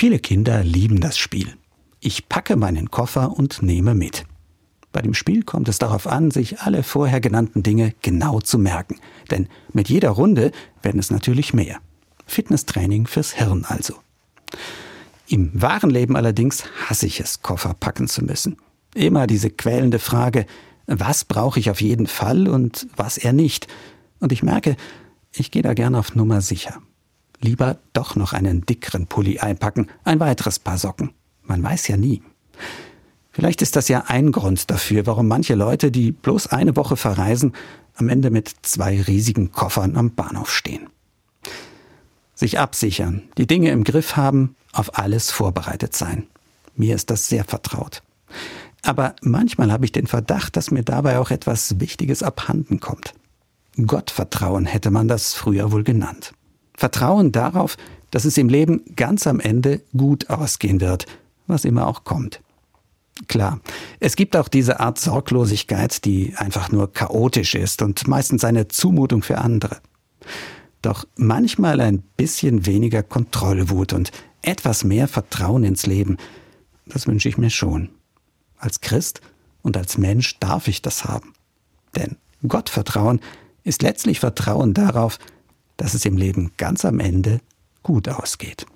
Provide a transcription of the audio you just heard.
Viele Kinder lieben das Spiel. Ich packe meinen Koffer und nehme mit. Bei dem Spiel kommt es darauf an, sich alle vorher genannten Dinge genau zu merken. Denn mit jeder Runde werden es natürlich mehr. Fitnesstraining fürs Hirn also. Im wahren Leben allerdings hasse ich es, Koffer packen zu müssen. Immer diese quälende Frage, was brauche ich auf jeden Fall und was eher nicht. Und ich merke, ich gehe da gerne auf Nummer sicher. Lieber doch noch einen dickeren Pulli einpacken, ein weiteres Paar Socken. Man weiß ja nie. Vielleicht ist das ja ein Grund dafür, warum manche Leute, die bloß eine Woche verreisen, am Ende mit zwei riesigen Koffern am Bahnhof stehen. Sich absichern, die Dinge im Griff haben, auf alles vorbereitet sein. Mir ist das sehr vertraut. Aber manchmal habe ich den Verdacht, dass mir dabei auch etwas Wichtiges abhanden kommt. Gottvertrauen hätte man das früher wohl genannt. Vertrauen darauf, dass es im Leben ganz am Ende gut ausgehen wird, was immer auch kommt. Klar, es gibt auch diese Art Sorglosigkeit, die einfach nur chaotisch ist und meistens eine Zumutung für andere. Doch manchmal ein bisschen weniger Kontrollwut und etwas mehr Vertrauen ins Leben, das wünsche ich mir schon. Als Christ und als Mensch darf ich das haben. Denn Gottvertrauen ist letztlich Vertrauen darauf, dass es im Leben ganz am Ende gut ausgeht.